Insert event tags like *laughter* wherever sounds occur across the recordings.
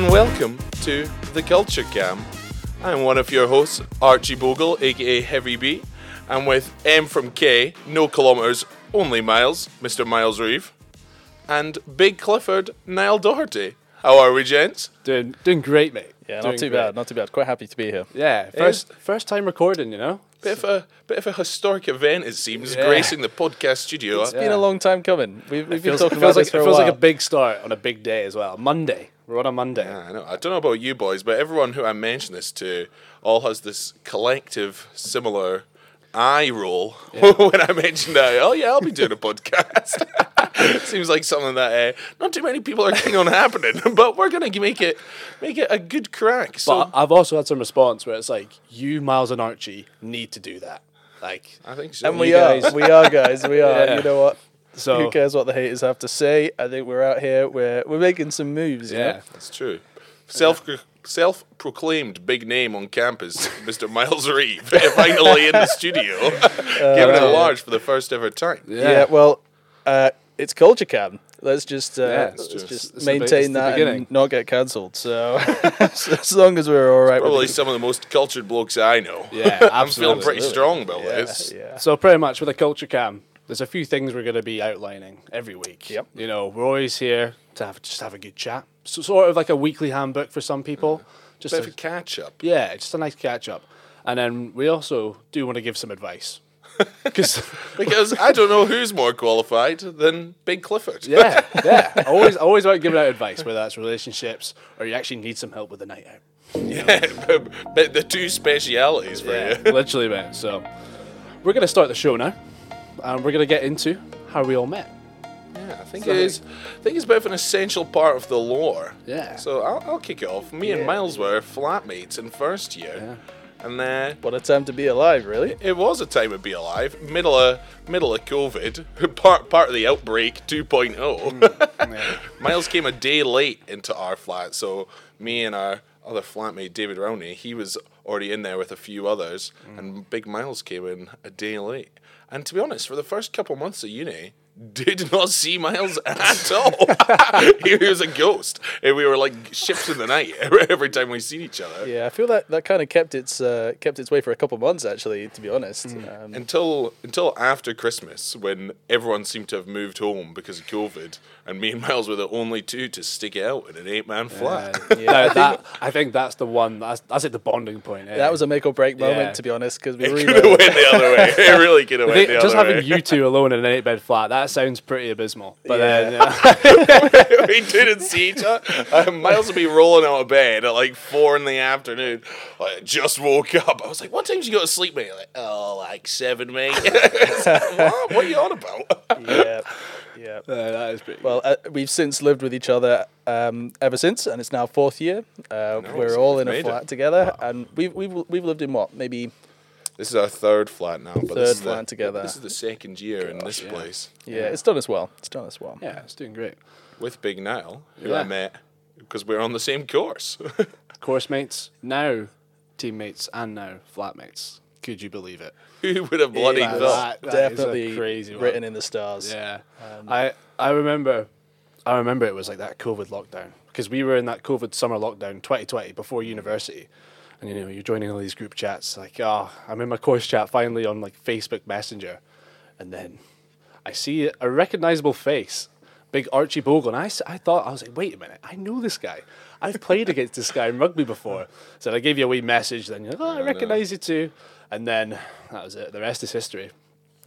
Hello and welcome to the Culture Cam. I'm one of your hosts, Archie Bogle, aka Heavy B. I'm with M from K, no kilometers, only miles, Mr. Miles Reeve, and Big Clifford, Niall Doherty. How are we, gents? Doing doing great, mate. Yeah, Doing not too great. bad, not too bad. Quite happy to be here. Yeah, first first time recording, you know. Bit of a bit of a historic event, it seems, Yeah. gracing the podcast studio. It's been a long time coming. We've, we've been feels, talking it feels about like this for it a feels while. like a big start on a big day as well. Monday. We're on a Monday. Yeah, I know. I don't know about you boys, but everyone who I mention this to all has this collective similar eye roll *laughs* when I mention that. Oh yeah, I'll be doing a podcast. *laughs* Seems like something that uh, not too many people are keen on happening, *laughs* but we're gonna make it make it a good crack. So But I've also had some response where it's like, you, Miles, and Archie need to do that. Like, I think so. and we you are, guys- we are guys, we are. Yeah. You know what? So Who cares what the haters have to say? I think we're out here. We're we're making some moves. You Yeah. know? That's true. Self self proclaimed big name on campus, *laughs* Mr. Miles Reeve, *laughs* finally in the studio, *laughs* giving it a large for the first ever time. Yeah. Yeah. well, uh, it's culture cam. Let's just uh, Yeah, let's just- just it's the it's maintain that beginning. and not get cancelled. So, so as long as we're all right. Probably some of the most cultured blokes I know. Yeah, I'm feeling pretty strong about it. this. yeah, yeah. So pretty much with a culture cam, there's a few things we're going to be outlining every week. Yep. You know, we're always here to have just have a good chat. So sort of like a weekly handbook for some people. Just Bit to- of a catch up. yeah, just a nice catch up. And then we also do want to give some advice. *laughs* Because Because I don't know who's more qualified than Big Clifford. yeah, *laughs* yeah, always always about giving out advice, whether that's relationships or you actually need some help with the night out. yeah. *laughs* but the two specialities for Yeah, you. literally, man. So we're gonna start the show now, and we're gonna get into how we all met. Yeah, I think it is. I think it's a bit of an essential part of the lore. Yeah. So I'll, I'll kick it off. Me and Miles were flatmates in first year, and then, What a time to be alive, really. it was a time to be alive. Middle of middle of COVID, *laughs* part part of the outbreak 2.0. Mm, *laughs* Miles came a day late into our flat, so me and our other flatmate David Rowney, he was already in there with a few others, mm. and Big Miles came in a day late. And to be honest, for the first couple months of uni, did not see Miles *laughs* at all. *laughs* he was a ghost, and we were like ships in the night *laughs* every time we seen each other. Yeah, I feel that that kind of kept its uh, kept its way for a couple months actually. To be honest, um, Until until after Christmas, when everyone seemed to have moved home because of COVID, and me and Miles were the only two to stick it out in an eight-man flat. Yeah, Now, I think- that I think that's the one. That's that's at the bonding point. eh? that was a make or break moment. Yeah. To be honest, because we It were could have went the other way. It really could have I went think the just having you two alone in an eight bed flat that sounds pretty abysmal. But then Yeah. uh, *laughs* we didn't see each other. Uh, Miles would be rolling out of bed at like four in the afternoon. Like, I just woke up. I was like, "What time did you go to sleep, mate?" Like, "Oh, like seven, mate." *laughs* what? What are you on about? yeah, yeah. uh, that is pretty. Well, uh, we've since lived with each other um, ever since, and it's now fourth year. Uh, Nice, we're all in a flat it. together, and we've we've we've lived in what maybe This is our third flat now. But Third this is flat the, together. This is the second year in this yeah. place yeah, it's done as well. It's done as well. yeah, it's doing great. with Big Niall, who Yeah. I met because we're on the same course. *laughs* Course mates, now teammates, and now flatmates. Could you believe it? *laughs* who would have bloody It was thought? That- that is a definitely crazy one. written in the stars. Yeah, um, I I remember, I remember it was like that COVID lockdown because we were in that COVID summer lockdown 2020 before university, and you know you're joining all these group chats like oh I'm in my course chat finally on like Facebook Messenger, and then I see a recognizable face, big Archie Bogle, and I thought I was like wait a minute I know this guy. I've played against this guy in rugby before. So I gave you a wee message, then you're like, oh, I recognize you too. And then that was it. The rest is history.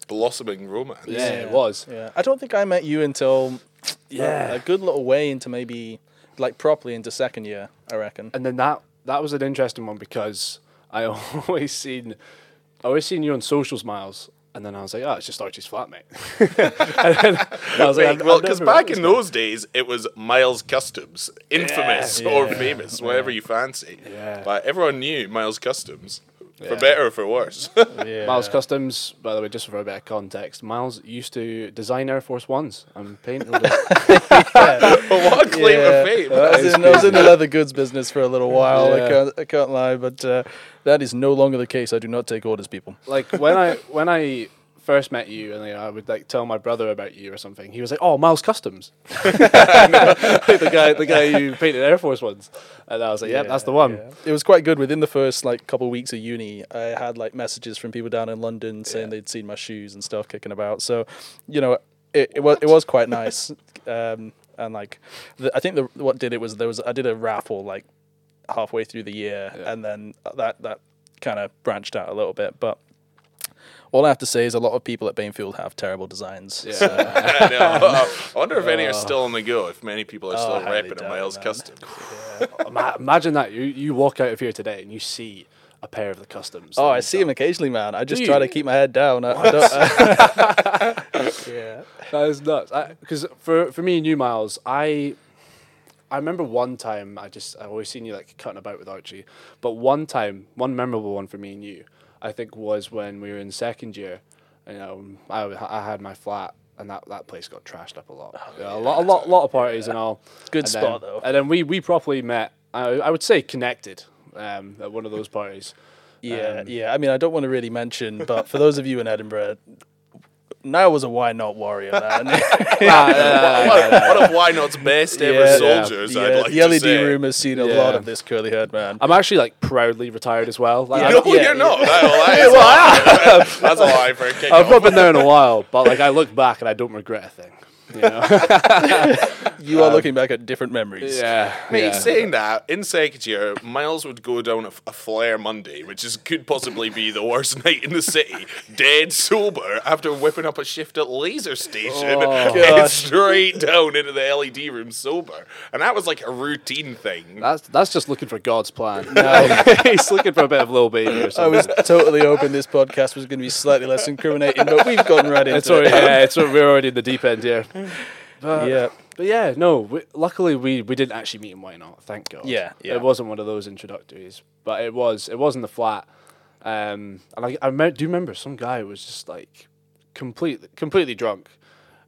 Blossoming romance. Yeah, it was. Yeah, I don't think I met you until uh, Yeah. a good little way into maybe like properly into second year. I reckon. and then that that was an interesting one because I *laughs* always seen I always seen you on socials, Miles, and then I was like, oh, it's just Archie's flatmate. *laughs* and then I was like, well, because back in those days, it was Miles Customs, infamous Yeah, or yeah, famous, whatever you fancy. Yeah. But everyone knew Miles Customs, for better or for worse. *laughs* Yeah. Miles Customs, by the way, just for a bit of context, Miles used to design Air Force Ones and paint them. but *laughs* *laughs* what a claim Yeah. to fame. I was, in, I was in the leather goods business for a little while. Yeah. I can't, I can't lie, but uh, that is no longer the case. I do not take orders, people. like when I when I first met you, and like, I would like tell my brother about you or something, he was like, "Oh, Miles Customs, *laughs* the guy, the guy you painted Air Force ones," and I was like, "Yeah, that's the one." yeah. It was quite good. Within the first like couple of weeks of uni, I had like messages from people down in London saying Yeah. they'd seen my shoes and stuff kicking about. So, you know, it, it was it was quite nice. Um, and like, the, I think the what did it was there was I did a raffle like halfway through the year, Yeah. and then that that kind of branched out a little bit, but. All I have to say is a lot of people at Bainfield have terrible designs. Yeah. so- *laughs* I know. *laughs* I wonder if any are oh. still on the go. If many people are Oh, still highly repping doubt a Miles man. Custom. *laughs* Ima- imagine that you you walk out of here today and you see a pair of the customs. Oh, I see done. him occasionally, man. I just Do try to keep my head down. I, I don't, uh, yeah. That is nuts. Because for for me and you, Miles, I I remember one time I just I always seen you like cutting about with Archie, but one time, one memorable one for me and you, I think was when we were in second year. You know, I, I had my flat. And that, that place got trashed up a lot. Yeah, a lot, a lot, lot of parties and all. Good And spot, then- though. And then we, we properly met. I, I would say connected um, at one of those parties. Yeah, Um, yeah. I mean, I don't want to really mention, but for those of you in Edinburgh, Niall was a why not warrior, man. *laughs* *laughs* what, what of Why Not's best ever Yeah. soldiers? the, I'd uh, like the to LED say. room has seen a Yeah. lot of this curly haired man. I'm actually like proudly retired as well. Like, Yeah. I No, don't- yeah, you're yeah. not. That, well, that is a lie. That's a lie for a kick I've not been there in a while, but like I look back and I don't regret a thing. You *laughs* know? You are um, looking back at different memories. yeah, Mate, yeah. saying that, in second year, Miles would go down a, a flare Monday, which is could possibly be the worst *laughs* night in the city, dead sober after whipping up a shift at Laser Station, Oh. and Gosh. straight down into the LED room sober. And that was like a routine thing. That's that's just looking for God's plan. No, *laughs* he's looking for a bit of little baby or I was totally hoping this podcast was going to be slightly less incriminating, but we've gone right into it's already, it. yeah, it's we're already in the deep end here. *laughs* But, Yeah. but yeah, no. We, luckily, we, we didn't actually meet him. Why not? Thank God. Yeah, yeah. It wasn't one of those introductories, but it was. It was in the flat. Um, and I, I me- do remember some guy was just like completely completely drunk,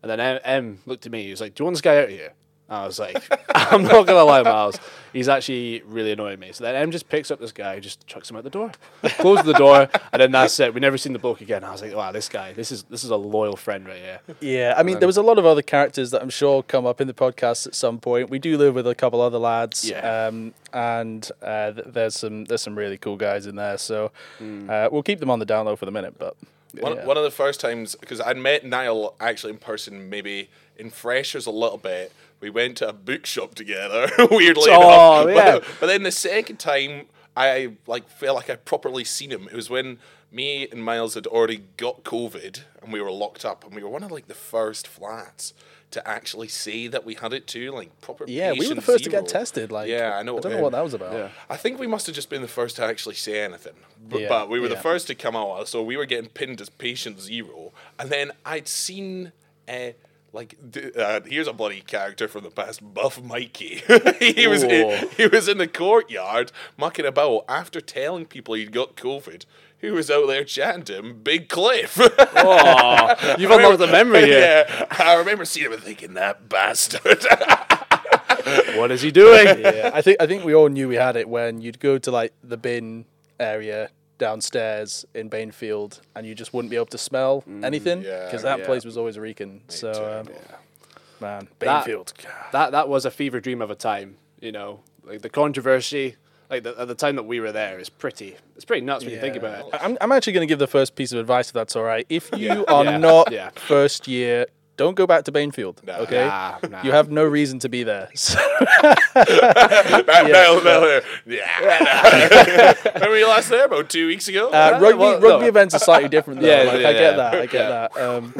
and then M, M looked at me. He was like, "Do you want this guy out here?" And I was like, *laughs* "I'm not gonna lie, Miles. He's actually really annoying me." So then M just picks up this guy, just chucks him out the door, closes the door, and then that's it. We never seen the bloke again. I was like, "Wow, this guy. This is this is a loyal friend right here." Yeah, I mean, there was a lot of other characters that I'm sure come up in the podcast at some point. We do live with a couple other lads, Yeah. um, and uh, th- there's some there's some really cool guys in there. So uh, we'll keep them on the down low for the minute. But One, yeah. one of the first times, because I'd met Niall actually in person, maybe in Freshers a little bit. We went to a bookshop together, *laughs* weirdly Oh, enough. yeah. But, *laughs* but then the second time, I like felt like I properly seen him. It was when me and Miles had already got COVID and we were locked up, and we were one of like the first flats to actually say that we had it too, like proper. yeah, we were the patient first to get tested. Like, Yeah, I know. I don't know what that was about. Yeah. I think we must have just been the first to actually say anything. But, Yeah, but we were the first to come out, so we were getting pinned as patient zero. And then I'd seen, uh, like, uh, here's a bloody character from the past, Buff Mikey. *laughs* he was in, he was in the courtyard mucking about after telling people he'd got COVID. Who was out there chatting to him? Big Cliff. *laughs* Oh, you've unlocked the memory here. yeah, I remember seeing him and thinking that bastard. *laughs* What is he doing? yeah, I think I think we all knew we had it when you'd go to like the bin area downstairs in Bainfield, and you just wouldn't be able to smell anything yeah, because that yeah. place was always reeking. So, um, man, That- Bainfield. that that was a fever dream of a time. You know, like the controversy, like the, at the time that we were there, is pretty. It's pretty nuts when you think about it. I'm, I'm actually going to give the first piece of advice if that's all right. If *laughs* you are Yeah. not Yeah. first year, don't go back to Bainfield. Nah. okay, Nah, nah. you have no reason to be there. *laughs* So- That- no, no, yeah. *laughs* Remember you last there about two weeks ago? Uh, rugby well, rugby no. events are slightly different though. *laughs* Yeah, like, yeah, I get that. I get Yeah. that. Um,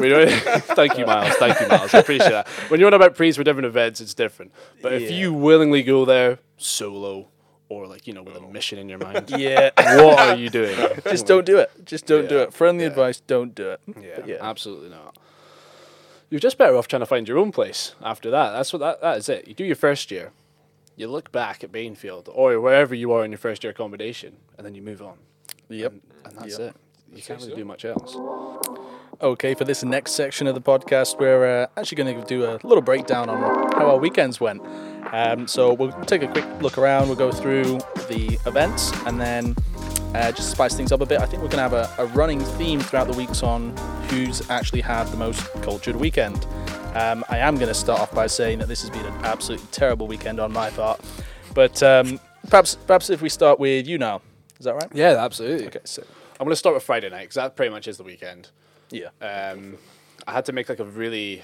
thank you, Miles. Thank you, Miles. I appreciate that. When you're on about prees for different events, it's different. But if Yeah. you willingly go there solo or like you know with a mission in your mind, yeah, what are you doing? just don't do it. Just don't do it. Friendly yeah. advice: don't do it. Yeah, yeah. absolutely not. You're just better off trying to find your own place after that. That's what that, that is it. You do your first year, you look back at Bainfield or wherever you are in your first year accommodation, and then you move on. Yep. And that's Yep. it. You can't really do much else. Okay, for this next section of the podcast, we're uh, actually going to do a little breakdown on how our weekends went. Um, so we'll take a quick look around, we'll go through the events, and then uh, just spice things up a bit. I think we're going to have a, a running theme throughout the weeks on who's actually had the most cultured weekend. Um, I am going to start off by saying that this has been an absolutely terrible weekend on my part, but um, perhaps perhaps if we start with you now, is that right? Yeah, absolutely. Okay, so I'm going to start with Friday night because that pretty much is the weekend. yeah, Um, I had to make like a really,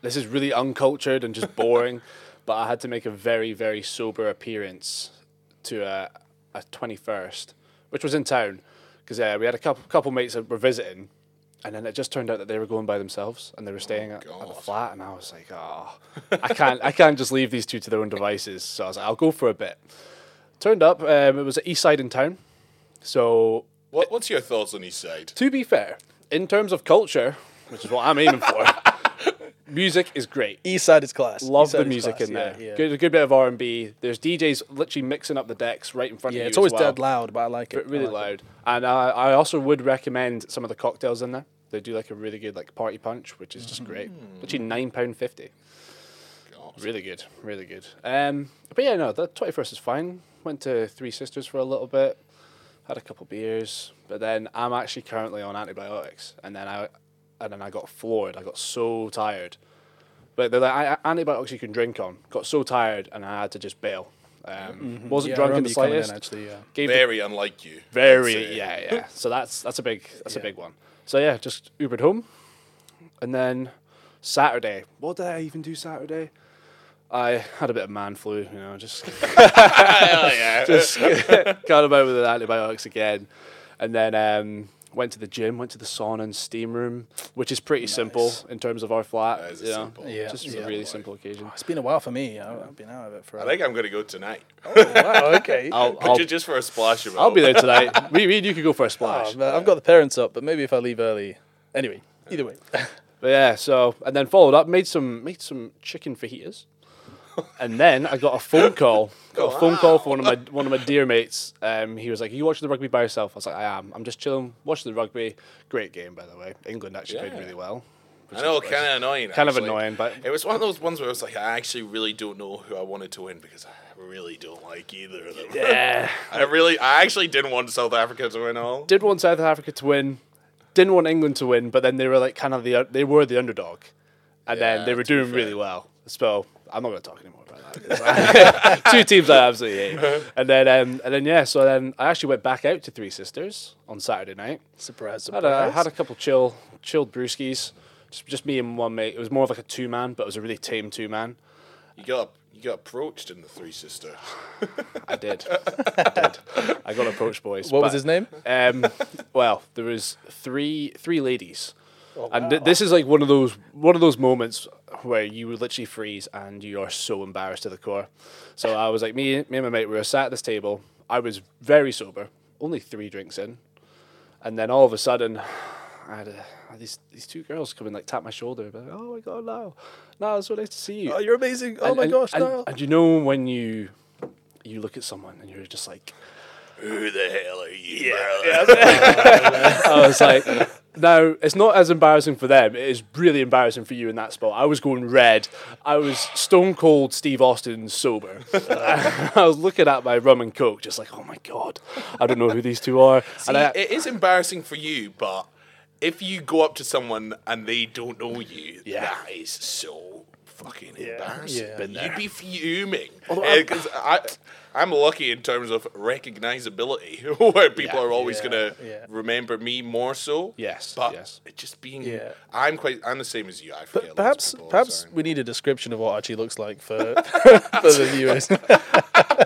this is really uncultured and just *laughs* boring, but I had to make a very very sober appearance to a, a 21st, which was in town, because uh, we had a couple couple mates that were visiting, and then it just turned out that they were going by themselves and they were staying at, at the flat, and I was like, oh, I can't I can't just leave these two to their own devices. So I was like, I'll go for a bit. Turned up, um, it was at East Side in town, so What, what's your thoughts on East Side? to be fair, in terms of culture, which is what I'm aiming for, music is great. East Side is class. Love the music class, in there. Yeah, Good, a good bit of R and B. There's DJs literally mixing up the decks right in front yeah of you. it's always well. dead loud, but I like it. Really like it. loud. And uh, I also would recommend some of the cocktails in there. They do like a really good like party punch, which is just great. Literally nine pound fifty. God. Really good, really good. Um, but yeah, no, the twenty first is fine. Went to Three Sisters for a little bit, had a couple beers, but then I'm actually currently on antibiotics, and then I, and then I got floored. I got so tired, but they're like "I- I- antibiotics you can drink on. Got so tired, and I had to just bail. Um, Wasn't Yeah, drunk in the you coming in, slightest. actually, yeah. Gave the Very unlike you. Very yeah yeah. *laughs* So that's that's a big that's a big one. So yeah, just Ubered home, and then Saturday. What did I even do Saturday? I had a bit of man flu, you know, just Hell *laughs* *laughs* yeah. just got about with the antibiotics again, and then um, went to the gym, went to the sauna and steam room, which is pretty simple in terms of our flat. That is a know. simple- Yeah, just yeah. a really simple occasion. It's been a while for me. I- I've been out of it for. I think I'm going to go tonight. Oh, wow, okay. *laughs* I'll, I'll, Ju- just for a splash. I'll be there tonight. *laughs* we, we, you could go for a splash. Oh, but I've got the parents up, but maybe if I leave early. Anyway, either way. But yeah, so and then followed up, made some made some chicken fajitas, and then I got a phone call. Got *laughs* a phone call from one of my one of my dear mates. Um, he was like, "Are you watching the rugby by yourself?" I was like, "I am. I'm just chilling, watching the rugby. Great game, by the way. England actually played really well. I know, kind of annoying. kind of annoying, but It was one of those ones where I was like, I actually really don't know who I wanted to win because I really don't like either of them. yeah, *laughs* I really, I actually didn't want South Africa to win all. did want South Africa to win, didn't want England to win, but then they were like kind of the they were the underdog, and Yeah, then they were doing really well. So I'm not going to talk anymore about that. *laughs* Two teams I absolutely hate, *laughs* and then um, and then yeah, so then I actually went back out to Three Sisters on Saturday night. Surprise, Had surprise. a had a couple chill chilled brewskis, just just me and one mate. It was more of like a two man, but it was a really tame two man. You got, you got approached in the Three Sisters. *laughs* I did, I did. I got approached, boys. what was his name? Um, well, there was three three ladies, Oh, and th- this is like one of those one of those moments where you would literally freeze and you are so embarrassed to the core. So I was like, me, me and my mate, we were sat at this table. I was very sober, only three drinks in, and then all of a sudden, I had a, these these two girls come and like tap my shoulder, but oh my god, no, no, it's so nice to see you. Oh, you're amazing. Oh And- my and- gosh, and, no. and you know when you you look at someone and you're just like. Who the hell are you? Yeah. *laughs* *laughs* I was like, no, it's not as embarrassing for them. It is really embarrassing for you in that spot. I was going red. I was stone cold Steve Austin sober. *laughs* I was looking at my rum and coke, just like, oh my god, I don't know who these two are. See, and I, it is embarrassing for you, but if you go up to someone and they don't know you, Yeah. that is so fucking embarrassing. yeah. You'd be fuming. Because I, I'm lucky in terms of recognizability, *laughs* where people Yeah, are always yeah, gonna yeah. remember me more so. Yes, but yes. it just being, Yeah. I'm quite, I'm the same as you. I forget. loads Perhaps, people, perhaps sorry. we need a description of what Archie looks like for, *laughs* *laughs* for the viewers.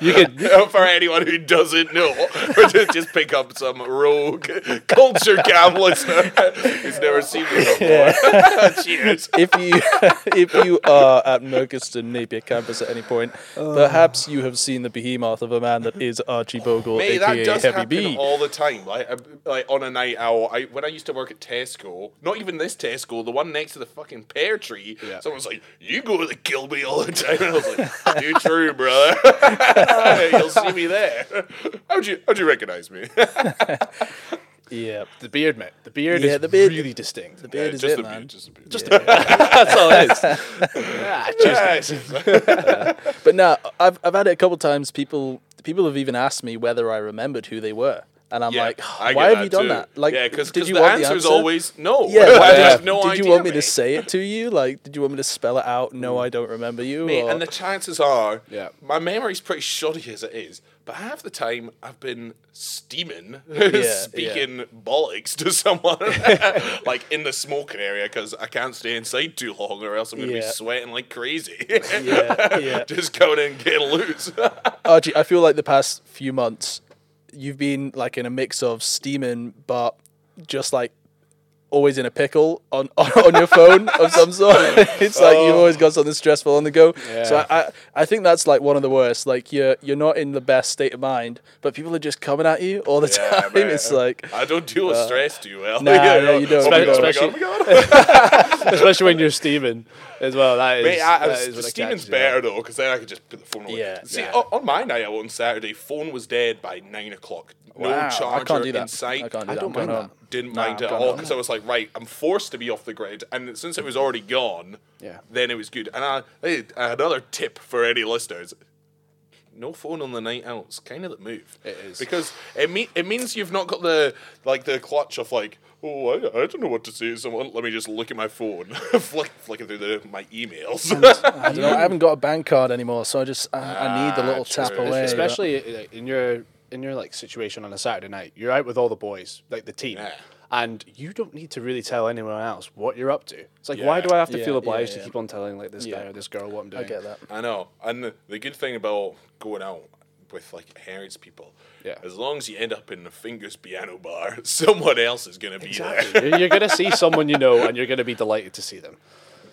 you could. for anyone who doesn't know, or to just pick up some rogue culture cam listener who's never seen me before. Cheers. if you if you are at Merchiston Napier campus at any point, oh. perhaps you have seen the behemoth of a man that is Archie Bogle, Mate, that does Heavy happen B. all the time. Like, uh, like on a night out, I when I used to work at Tesco, not even this Tesco, the one next to the fucking pear tree. Yeah. Someone's like, "You go to the Kilby all the *laughs* time," and I was like, "You true, brother. *laughs* You'll see me there." *laughs* How'd you How'd you recognize me? Yeah, The beard, mate. The beard Yeah, is the beard- really distinct. the beard Yeah, is just it, the man. beard, just the beard. Just the beard. *laughs* That's all it is. Ah. *laughs* But no, I've I've had it a couple times. People people have even asked me whether I remembered who they were. And I'm Yeah, like, why have you done too. that? Like, yeah, because did you the want answer the is always no. Yeah, have no did idea, you want me mate. to say it to you? Like, did you want me to spell it out? No, I don't remember you. Mate, and the chances are, Yeah. my memory's pretty shoddy as it is. But half the time, I've been steaming, *laughs* yeah. speaking bollocks to someone, *laughs* like in the smoking area, because I can't stay inside too long, or else I'm gonna Yeah. be sweating like crazy. *laughs* yeah, yeah. Just going in and getting loose. Oh, Archie, I feel like the past few months, you've been like in a mix of steaming, but just like always in a pickle on on, *laughs* on your phone of some *laughs* sort. *laughs* it's like you've always got something stressful on the go. So I, I I think that's like one of the worst. Like you're you're not in the best state of mind, but people are just coming at you all the Yeah, time. man. It's like I don't deal with uh, stress too well. Nah, no, you oh don't. Oh my You oh my God, my God. Especially when you're steaming as well. That is. Mate, I, I that was, is when it steaming's catches you out. better though, because then I could just put the phone away. Yeah, See, yeah. On, on my night out on Saturday, phone was dead by nine o'clock. No Wow, I charger can't do that. in sight. I can't do I that. don't I'm mind home. Didn't Nah, mind it at all on because I was like, right, I'm forced to be off the grid, and since it was already gone, Yeah. then it was good. And I, hey, another tip for any listeners: no phone on the night out. out's kind of the move. It is. because it me- it means you've not got the like the clutch of like. Oh, I, I don't know what to say to someone. Let me just look at my phone, *laughs* flick, flicking through the, my emails. I don't know. I haven't got a bank card anymore, so I just I, I need the Ah, little true. tap away. especially uh, in your in your like situation on a Saturday night, you're out with all the boys, like the team, Yeah. and you don't need to really tell anyone else what you're up to. It's like, why do I have to Yeah, feel obliged yeah. to keep on telling like this guy or this girl what I'm doing? I get that. I know. And the, the good thing about going out with like Harrods people, Yeah. as long as you end up in the Fingers Piano Bar, *laughs* someone else is going to be there. you're, you're gonna see someone you know, and you're gonna be delighted to see them.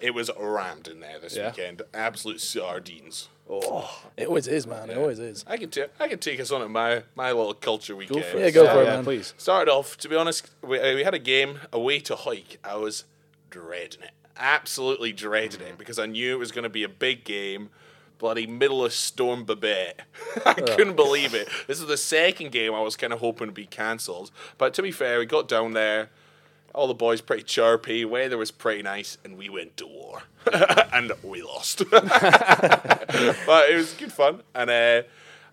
It was rammed in there this Yeah. weekend. Absolute sardines. Oh, It always is, man. It always is. I can, ta- I can take us on at my, my little culture weekend. for Yeah, go for it, yeah, man. please. Started off, to be honest, we, uh, we had a game away to Hawick. I was dreading it. Absolutely dreading it because I knew it was going to be a big game. Bloody middle of Storm Babette. *laughs* I couldn't believe it. This is the second game I was kind of hoping to be cancelled. But to be fair, we got down there. All the boys pretty chirpy. Weather was pretty nice, and we went to war, *laughs* and we lost. *laughs* but it was good fun, and uh,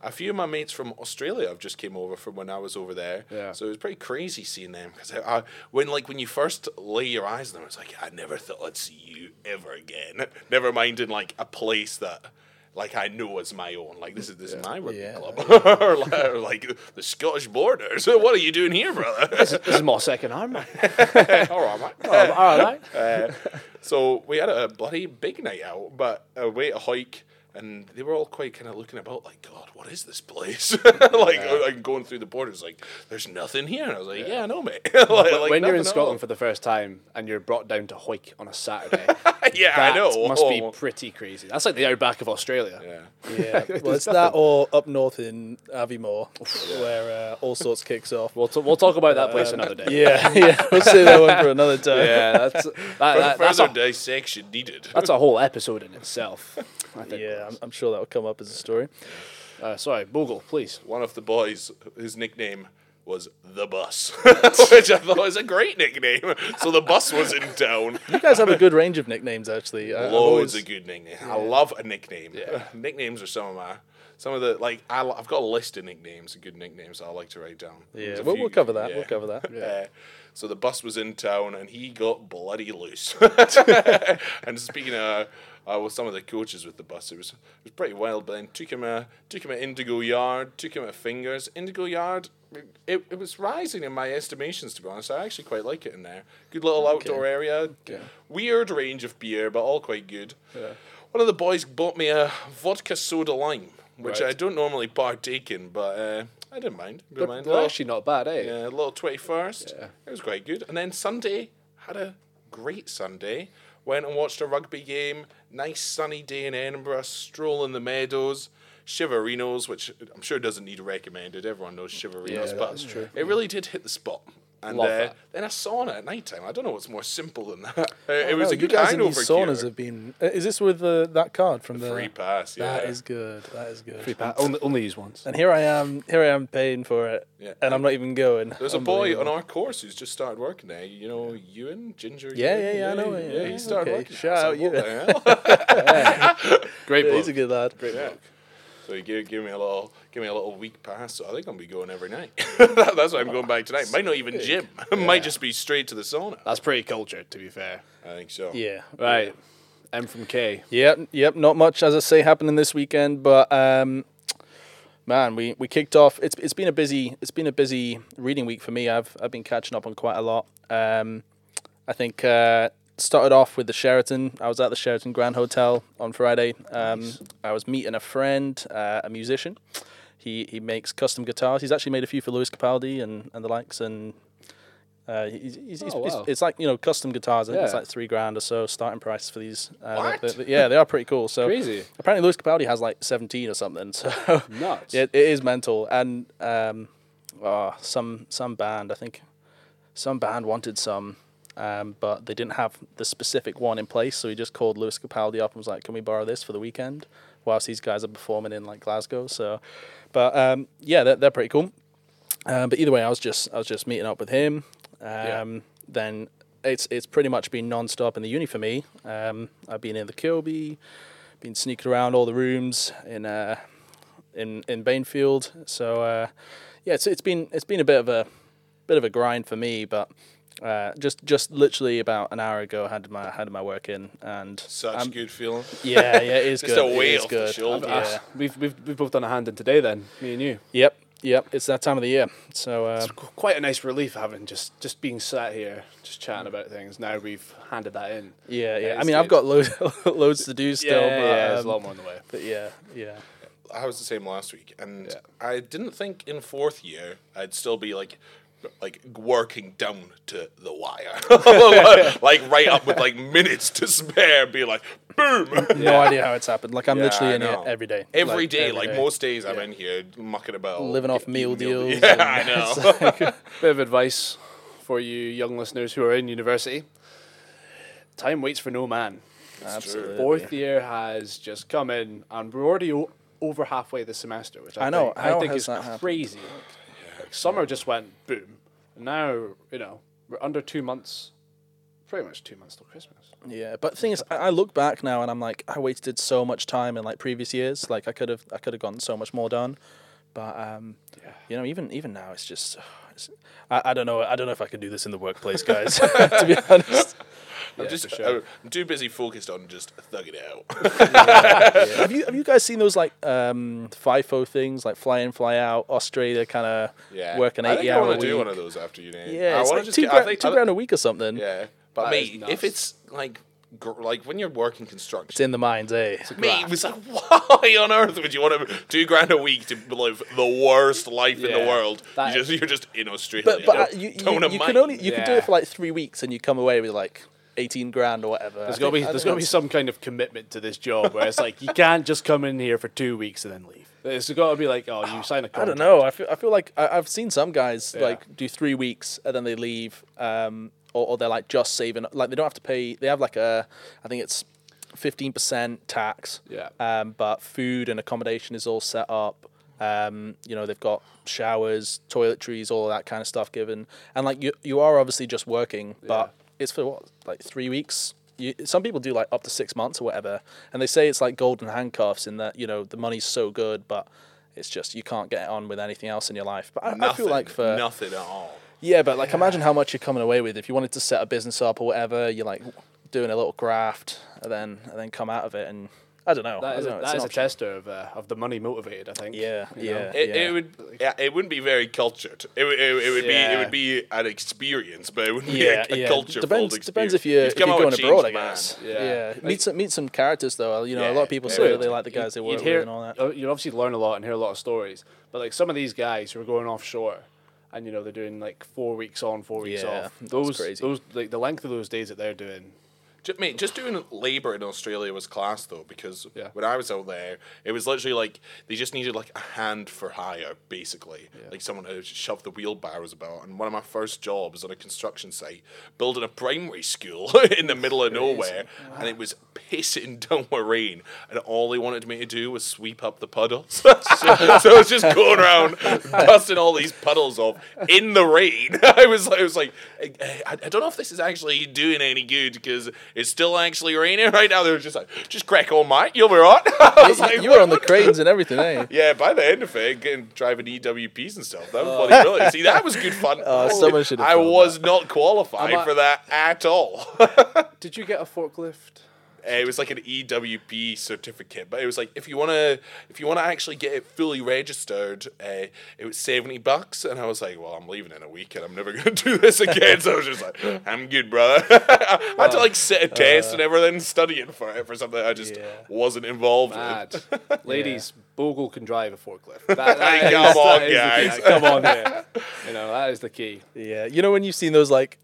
a few of my mates from Australia have just came over from when I was over there. Yeah. So it was pretty crazy seeing them because when like when you first lay your eyes on them, it's like I never thought I'd see you ever again. Never mind in like a place that. Like I know as my own. Like this is this is my rugby Yeah. club, or, *laughs* like, or like the Scottish borders. *laughs* What are you doing here, brother? this is my second arm, man. *laughs* All right, mate. All right. Uh, so we had a bloody big night out, but a way to Hawick, and they were all quite kind of looking about, like, God, what is this place? *laughs* *laughs* like, like going through the borders, like, there's nothing here. And I was like, Yeah, I know, mate. *laughs* like, like, when you're in Scotland all. for the first time and you're brought down to Hawick on a Saturday, yeah, that I know. must be Oh, pretty crazy. That's like the outback of Australia. yeah. Yeah, well, it's that or up north in Aviemore, where uh, all sorts kicks off. We'll, t- we'll talk about that place another day. Yeah, yeah, we'll save that one for another time. yeah, that's that, that, that's, Further a, dissection needed. that's a whole episode in itself. I think. Yeah, I'm, I'm sure that will come up as a story. Uh, sorry, Bogle, please. One of the boys, his nickname was the bus, *laughs* *laughs* which I thought was a great nickname. So the bus was in town. You guys have a good range of nicknames, actually. I- Loads always- of good nicknames. I love a nickname. *laughs* Nicknames are some of my some of the like I, have got a list of nicknames, and good nicknames I like to write down. Yeah, There's we'll, few- we'll cover that. yeah. We'll cover that. Uh, so the bus was in town and he got bloody loose. *laughs* and speaking of uh, with some of the coaches with the bus, it was it was pretty wild. But then took him a took him at Indigo Yard, took him at Fingers. Indigo Yard, it, it was rising in my estimations. To be honest, I actually quite like it in there. Good little outdoor area. Weird range of beer, but all quite good. Yeah. One of the boys bought me a vodka soda lime, which Right. I don't normally partake in, but uh, I didn't mind. Didn't They're, mind. they're actually not bad, eh? Yeah, a little 21st. Yeah. It was quite good. And then Sunday, had a great Sunday. Went and watched a rugby game. Nice sunny day in Edinburgh. Stroll in the meadows. Civerinos, which I'm sure doesn't need recommended. Everyone knows Civerinos, Yeah, but it really did hit the spot. And Love uh, that. then a sauna at night time. I don't know what's more simple than that. *laughs* Uh, Oh, it was no, a good you guys in these hangover saunas cure. have been. uh, Is this with the, that card from the? Free pass, yeah. That is good. That is good. Free pa- only, only use once. And here I am. Here I am paying for it, Yeah. and I'm not even going. There's a boy on our course who's just started working there. You know, Ewan, Ginger. Yeah, Ewan? yeah, yeah, I know, Yeah, yeah, he started okay. working. Shout out So, what Ewan. *laughs* *laughs* Great Yeah, he's a good lad. Great Yeah. So you give, give me a little give me a little week pass. So I think I'm gonna be going every night. *laughs* That's why I'm going back tonight. Might not even gym. *laughs* Might just be straight to the sauna. That's pretty cultured, to be fair. I think so. Yeah. Right. M from K. Yep, yep. Not much, as I say, happening this weekend, but um, man, we, we kicked off. It's it's been a busy it's been a busy reading week for me. I've I've been catching up on quite a lot. Um, I think uh, started off with the Sheraton. I was at the Sheraton Grand Hotel on Friday. Um, I was meeting a friend, uh, a musician. He he makes custom guitars. He's actually made a few for Lewis Capaldi and, and the likes, and uh, he's, he's, Oh, it's, wow. it's like you know custom guitars. I think it's like three grand or so starting price for these. Uh, What? they- they- yeah, they are pretty cool. So Crazy. apparently Lewis Capaldi has like seventeen or something. *laughs* So Nuts. it, it is mental. And um, oh, some some band, I think, some band wanted some. Um, but they didn't have the specific one in place, so he just called Lewis Capaldi up and was like, "Can we borrow this for the weekend?" Whilst these guys are performing in like Glasgow. So, but um, yeah, they're, they're pretty cool. Um, but either way, I was just I was just meeting up with him. Um, Then it's it's pretty much been non-stop in the uni for me. Um, I've been in the Kilby, been sneaking around all the rooms in uh, in in Bainfield. So uh, yeah, it's it's been it's been a bit of a bit of a grind for me, but. Uh, just, just literally about an hour ago, I had my had my work in, and Such I'm- good feeling. yeah, yeah, it is *laughs* Just good. a it weight is off the good. shoulder. Yeah. We've, we've, we've both done a hand in today then, me and you. Yep, yep. It's that time of the year. So uh, It's quite a nice relief having just, just being sat here, just chatting about things. Now we've handed that in. yeah, yeah. I it's mean, I've got loads, *laughs* loads to do still. yeah, but, yeah, there's a um, lot more on the way. But yeah, yeah. I was the same last week, and Yeah. I didn't think in fourth year I'd still be like, like working down to the wire, *laughs* like right up with like minutes to spare, be like, boom. No idea how it's happened. Like I'm Yeah, literally I in here know. every day. Every Like, day, every like day. most days, I'm in here mucking about, Living off eating meal deals *laughs* Yeah, I know. *laughs* Bit of advice for you young listeners who are in university. Time waits for no man. Absolutely. Fourth year has just come in, and we're already o- over halfway the semester, which I, I know. think, I think has is that happened? Like, summer just went boom. And now, you know, we're under two months, pretty much two months till Christmas. Yeah, but the thing is, I I look back now and I'm like, I wasted so much time in like previous years. Like I could have, I could have gotten so much more done. But um, Yeah. you know, even even now, it's just, *sighs* it's, I, I don't know, I don't know if I can do this in the workplace, guys. *laughs* *laughs* to be honest. I'm Yeah, just, for *laughs* sure. I'm too busy focused on just thugging it out. *laughs* have you have you guys seen those like um FIFO things, like fly in, fly out, Australia kind of yeah, working I think eighty I hour want to do one of those after uni. Yeah, I it's wanna like just two, get- I grand, think- two grand a week or something. Yeah, but That mate, if it's like, gr- like when you're working construction, It's in the minds, eh? Mate, it was like, *laughs* why on earth would you want to two grand a week to live the worst life in the world? You that- just you're just in Australia. But but uh, Don't- you you, you can only you can do it for like three weeks and you come away with like eighteen grand or whatever. There's got to be there's got to be some kind of commitment to this job where it's like you can't just come in here for two weeks and then leave. It's got to be like, oh, you *sighs* sign a contract. I don't know. I feel I feel like I, I've seen some guys Yeah. like do three weeks and then they leave, um, or, or they're like just saving. Like they don't have to pay. They have like a, I think it's fifteen percent tax. Yeah. Um, but food and accommodation is all set up. Um, you know they've got showers, toiletries, all of that kind of stuff given, and like you you are obviously just working, but it's for what like three weeks. You, some people do like up to six months or whatever, and they say it's like golden handcuffs in that you know the money's so good, but it's just you can't get on with anything else in your life. But I, I feel like for nothing at all. yeah, but like imagine how much you're coming away with if you wanted to set a business up or whatever. You're like doing a little graft and then and then come out of it, and I don't know. I That is, don't a, know, it's that an is a tester of uh, of the money motivated. I think. Yeah, you know? yeah. It, it would yeah, it wouldn't be very cultured. It, would- it, would- it would be it would be an experience, but it wouldn't Yeah, be a, a yeah. culture Depends. experience. Depends if you're if you're going a abroad, I changed man. guess. Yeah. Yeah, Like- meet some meet some characters though. You know, a lot of people say that they like the guys they work You'd hear, with and all that. uh, you obviously learn a lot and hear a lot of stories. But like some of these guys who are going offshore, and you know they're doing like four weeks on, four weeks Yeah, off. that's Those crazy. those like the length of those days that they're doing. Just, mate, just doing labor in Australia was class though, because Yeah. when I was out there, it was literally like they just needed like a hand for hire, basically, like someone who just shoved the wheelbarrows about. And one of my first jobs on a construction site, building a primary school *laughs* in the middle of nowhere, and it was pissing *laughs* down with rain, and all they wanted me to do was sweep up the puddles. *laughs* so, so I was just going around dusting all these puddles off in the rain. I was, I was like, I, I I don't know if this is actually doing any good because it's still actually raining *laughs* right now. They were just like, just crack on, mate. You'll be right. *laughs* I like, you were on the cranes and everything, eh? *laughs* Yeah, by the end of it, getting driving EWPs and stuff, that was bloody brilliant. See, that was good fun. Oh, someone should have I filmed was not qualified I'm for that at all. Did you get a forklift? Uh, it was like an EWP certificate, but it was like if you wanna if you wanna actually get it fully registered, uh, it was seventy bucks, and I was like, well, I'm leaving in a week, and I'm never *laughs* gonna do this again. so I was just like, *laughs* I'm good, brother. *laughs* I had to like sit a test and everything, studying for it for something I just Yeah. wasn't involved Mad. with. Ladies, Bogle can drive a forklift. That, that Hey, is- come on, is guys. Come on, yeah. You know, that is the key. Yeah, you know when you've seen those like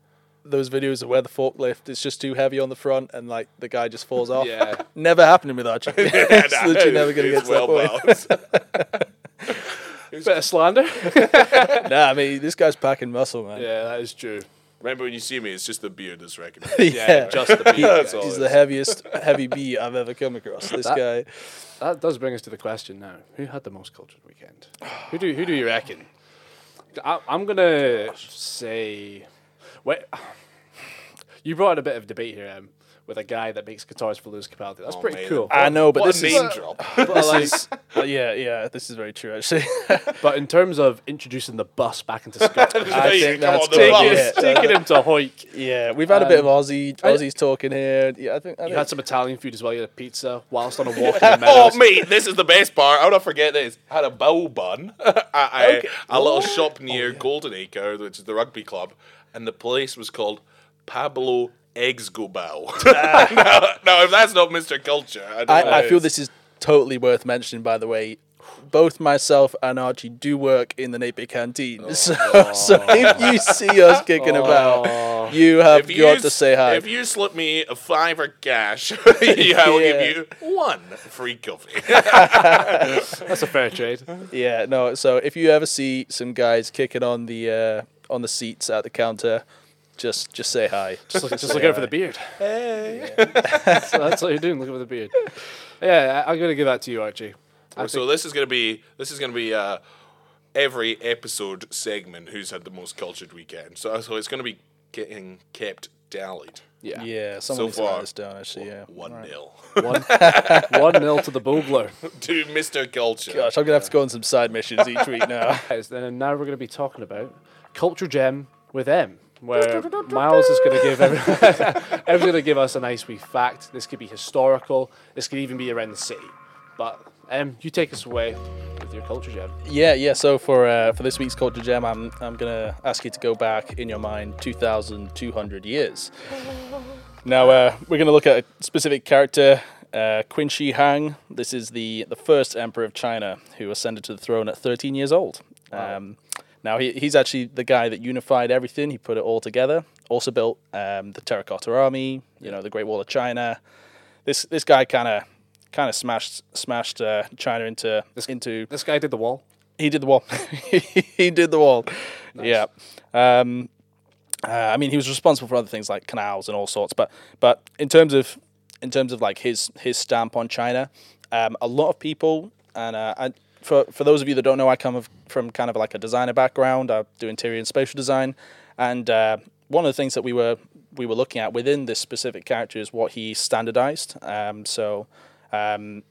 those videos of where the forklift is just too heavy on the front and like the guy just falls off. Yeah. *laughs* Never happening with Archie. it's Nah, literally never gonna get it's to that well point. balanced. *laughs* Bit of slander. *laughs* nah, I mean this guy's packing muscle, man. yeah, that is true. Remember when you see me, it's just the beard that's recognized. Yeah, Yeah. just the beard. That's guys. all. He's the heaviest heavy bee I've ever come across. This That- guy. That does bring us to the question now: Who had the most cultured weekend? Who do Who do you reckon? I, I'm gonna say, wait. You brought in a bit of debate here, M, with a guy that makes guitars for Lewis Capaldi. That's Oh, pretty man. cool. I know, but what this a is name drop. *laughs* But, this like, is uh, yeah, yeah. This is very true actually. *laughs* but in terms of introducing the bus back into Scotland, *laughs* I think that's taking it. taking him to Hawick. Yeah, we've had a bit of Um, Aussie Aussies talking here. Yeah, I think I You had some Italian food as well. You had a pizza whilst on a walk in the meadows. Oh, mate, this is the best part. How do I forget this? I had a bao bun at a, Okay. a little Oh. shop near Golden Acre, which is the rugby club, and the place was called Pablo Eggs Go Bow. now, now, if that's not Mr. Culture, I don't. I, what I feel this is totally worth mentioning. By the way, both myself and Archie do work in the Napier canteen, Oh, *laughs* so so if you see us kicking about, you have If got you, to say hi. If you slip me a fiver cash, *laughs* yeah, I will Yeah. give you one free coffee. *laughs* That's a fair trade. Yeah, no. So if you ever see some guys kicking on the uh, on the seats at the counter, just just say hi. Just, look, just look out for the beard. Hey. *laughs* so that's what you're doing. Look out for the beard. Yeah, I- I'm gonna give that to you, Archie. I so this is gonna be this is gonna be uh, every episode segment. Who's had the most cultured weekend? So so it's gonna be getting kept tallied. Yeah. Yeah, someone So needs to far, this down. Actually, yeah. One Alright. nil One, *laughs* one nil to the Bogler. to Mr. Culture. Gosh, I'm gonna have to go on some side missions each week now. *laughs* Guys, then now we're going to be talking about Culture Gem with M, where Miles is going to give every, *laughs* everyone's going to give us a nice wee fact. This could be historical. This could even be around the city. But M, you take us away with your Culture Gem. Yeah, yeah. So for uh, for this week's culture gem, I'm I'm gonna ask you to go back in your mind 2,200 years. Now uh, we're gonna look at a specific character, uh, Qin Shi Huang. This is the the first emperor of China who ascended to the throne at 13 years old. Um, now he, he's actually the guy that unified everything. He put it all together. Also built um, the Terracotta Army. You know the Great Wall of China. This this guy kind of kind of smashed smashed uh, China into into This guy did the wall. he did the wall. *laughs* he did the wall. Yeah. Um, uh, I mean, he was responsible for other things like canals and all sorts. But but in terms of in terms of like his his stamp on China, um, a lot of people and uh, I, for for those of you that don't know, I come from kind of like a designer background. I do interior and spatial design, and uh, one of the things that we were we were looking at within this specific character is what he standardized. Um, so um,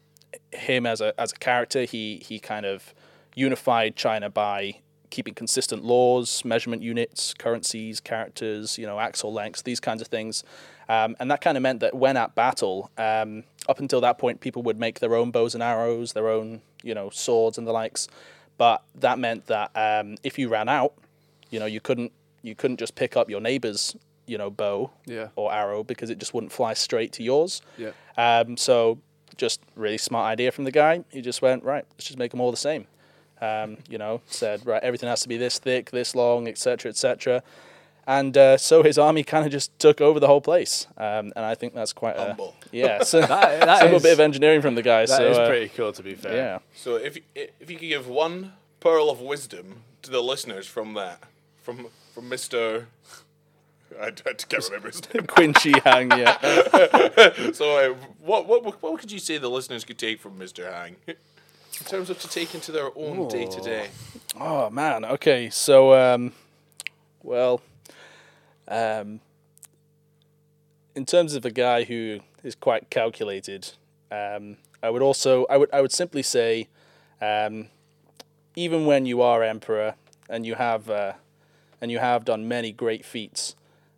him as a as a character, he he kind of unified China by keeping consistent laws, measurement units, currencies, characters, you know, axle lengths, these kinds of things. Um, and that kind of meant that when at battle, um, up until that point, people would make their own bows and arrows, their own, you know, swords and the likes. But that meant that um, if you ran out, you know, you couldn't you couldn't just pick up your neighbor's, you know, bow Yeah. or arrow because it just wouldn't fly straight to yours. Yeah. Um, so just really smart idea from the guy. He just went right. Let's just make them all the same. Um, you know, said right, everything has to be this thick, this long, etc., etc. And uh, so his army kind of just took over the whole place. Um, and I think that's quite a Humble. yeah, *laughs* so That, that some is, bit of engineering from the guy. that so is uh, pretty cool, to be fair. yeah. So if if you could give one pearl of wisdom to the listeners from that, from from Mr. I, I can't remember his name. Qin Shi Huang, yeah. *laughs* So uh, what what what could you say the listeners could take from Mr. Hang in terms of to take into their own day to day? Oh man. Okay. So, um, well, um, in terms of a guy who is quite calculated, um, I would also I would I would simply say, um, even when you are emperor and you have uh, and you have done many great feats,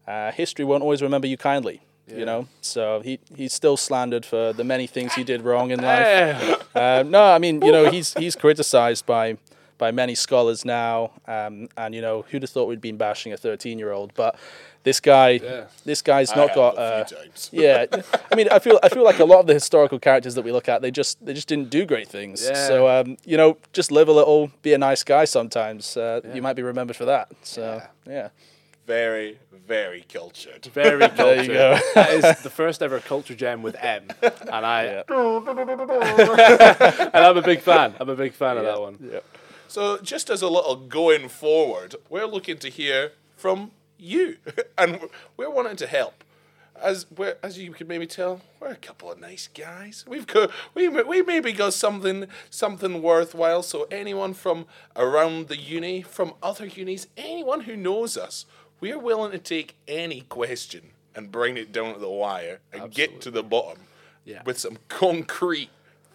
uh, history won't always remember you kindly. You know, so he he's still slandered for the many things he did wrong in *laughs* life. Uh, no, I mean, you know, he's he's criticised by by many scholars now, um, and you know, who'd have thought we'd been bashing a thirteen-year-old? But this guy, Yeah. this guy's not have got. a Uh, few *laughs* yeah, I mean, I feel I feel like a lot of the historical characters that we look at, they just they just didn't do great things. Yeah. So um, you know, just live a little, be a nice guy. Sometimes uh, you might be remembered for that. So yeah, Very, very cultured. very cultured. *laughs* There you go. *laughs* that is the first ever culture gem with M, and I Yeah. *laughs* and I'm a big fan. I'm a big fan of that one. yeah. So, just as a little going forward, we're looking to hear from you, and we're wanting to help. As we're, as you can maybe tell, we're a couple of nice guys. We've got we we maybe got something something worthwhile. So anyone from around the uni, from other unis, anyone who knows us, we're willing to take any question and bring it down to the wire and get to the bottom Yeah. with some concrete,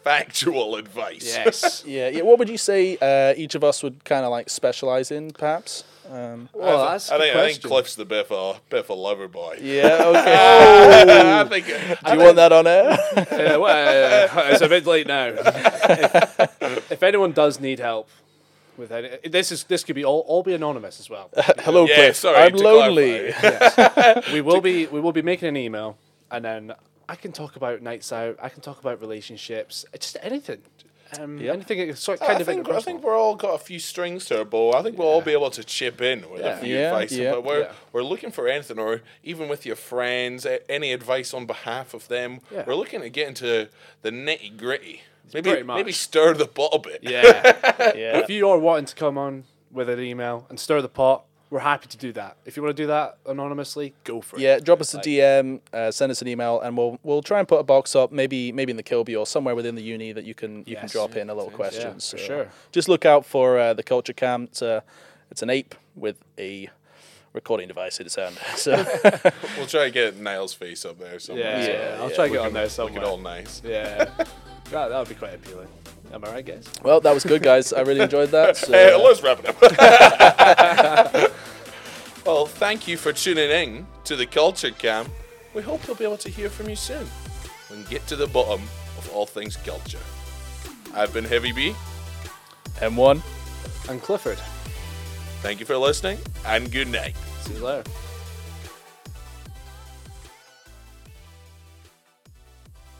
factual advice. Yes. *laughs* Yeah, yeah. What would you say uh, each of us would kind of like specialize in, perhaps? Um, Well, that's a I good think I think. Cliff's the bit of a bit lover boy. yeah. *laughs* Okay. I think Do *laughs* you want that on air? Uh, well, uh, it's a bit late now. if, if anyone does need help with any, this is this could be all, all be anonymous as well. *laughs* Hello, Yeah, Cliff. sorry, I'm to lonely. *laughs* *laughs* we will be we will be making an email, and then I can talk about nights out. I can talk about relationships, just anything. Um, Yep. Anything that's sort of kind I of think I think we're all got a few strings to our bow. I think we'll all be able to chip in with Yeah. a few Yeah, advice. yeah, but we're yeah. we're looking for anything, or even with your friends, any advice on behalf of them. Yeah. We're looking to get into the nitty gritty. Maybe maybe stir the pot a bit. Yeah. *laughs* Yeah. if you are wanting to come on with an email and stir the pot, we're happy to do that. If you want to do that anonymously, go for it. Yeah, drop us a Like- DM, uh, send us an email, and we'll we'll try and put a box up, maybe maybe in the Kilby or somewhere within the uni that you can you can Yes. drop in a little question. Yeah, for So sure. Just look out for uh, the Culture Cam. It's a it's an ape with a recording device in its hand. *laughs* So We'll try to get Niall's face up there somewhere. Yeah, Yeah, I'll yeah. try to get on Looking- there Looking somewhere. all nice. Yeah, *laughs* that that would be quite appealing. Am I right, guys? well, that was good, guys. I really enjoyed that. *laughs* So, Hey, uh, let's wrap it up. *laughs* well, thank you for tuning in to the Culture Cam. We hope you'll be able to hear from you soon and get to the bottom of all things culture. I've been Heavy B. M1. And Clifford. Thank you for listening and good night. See you later.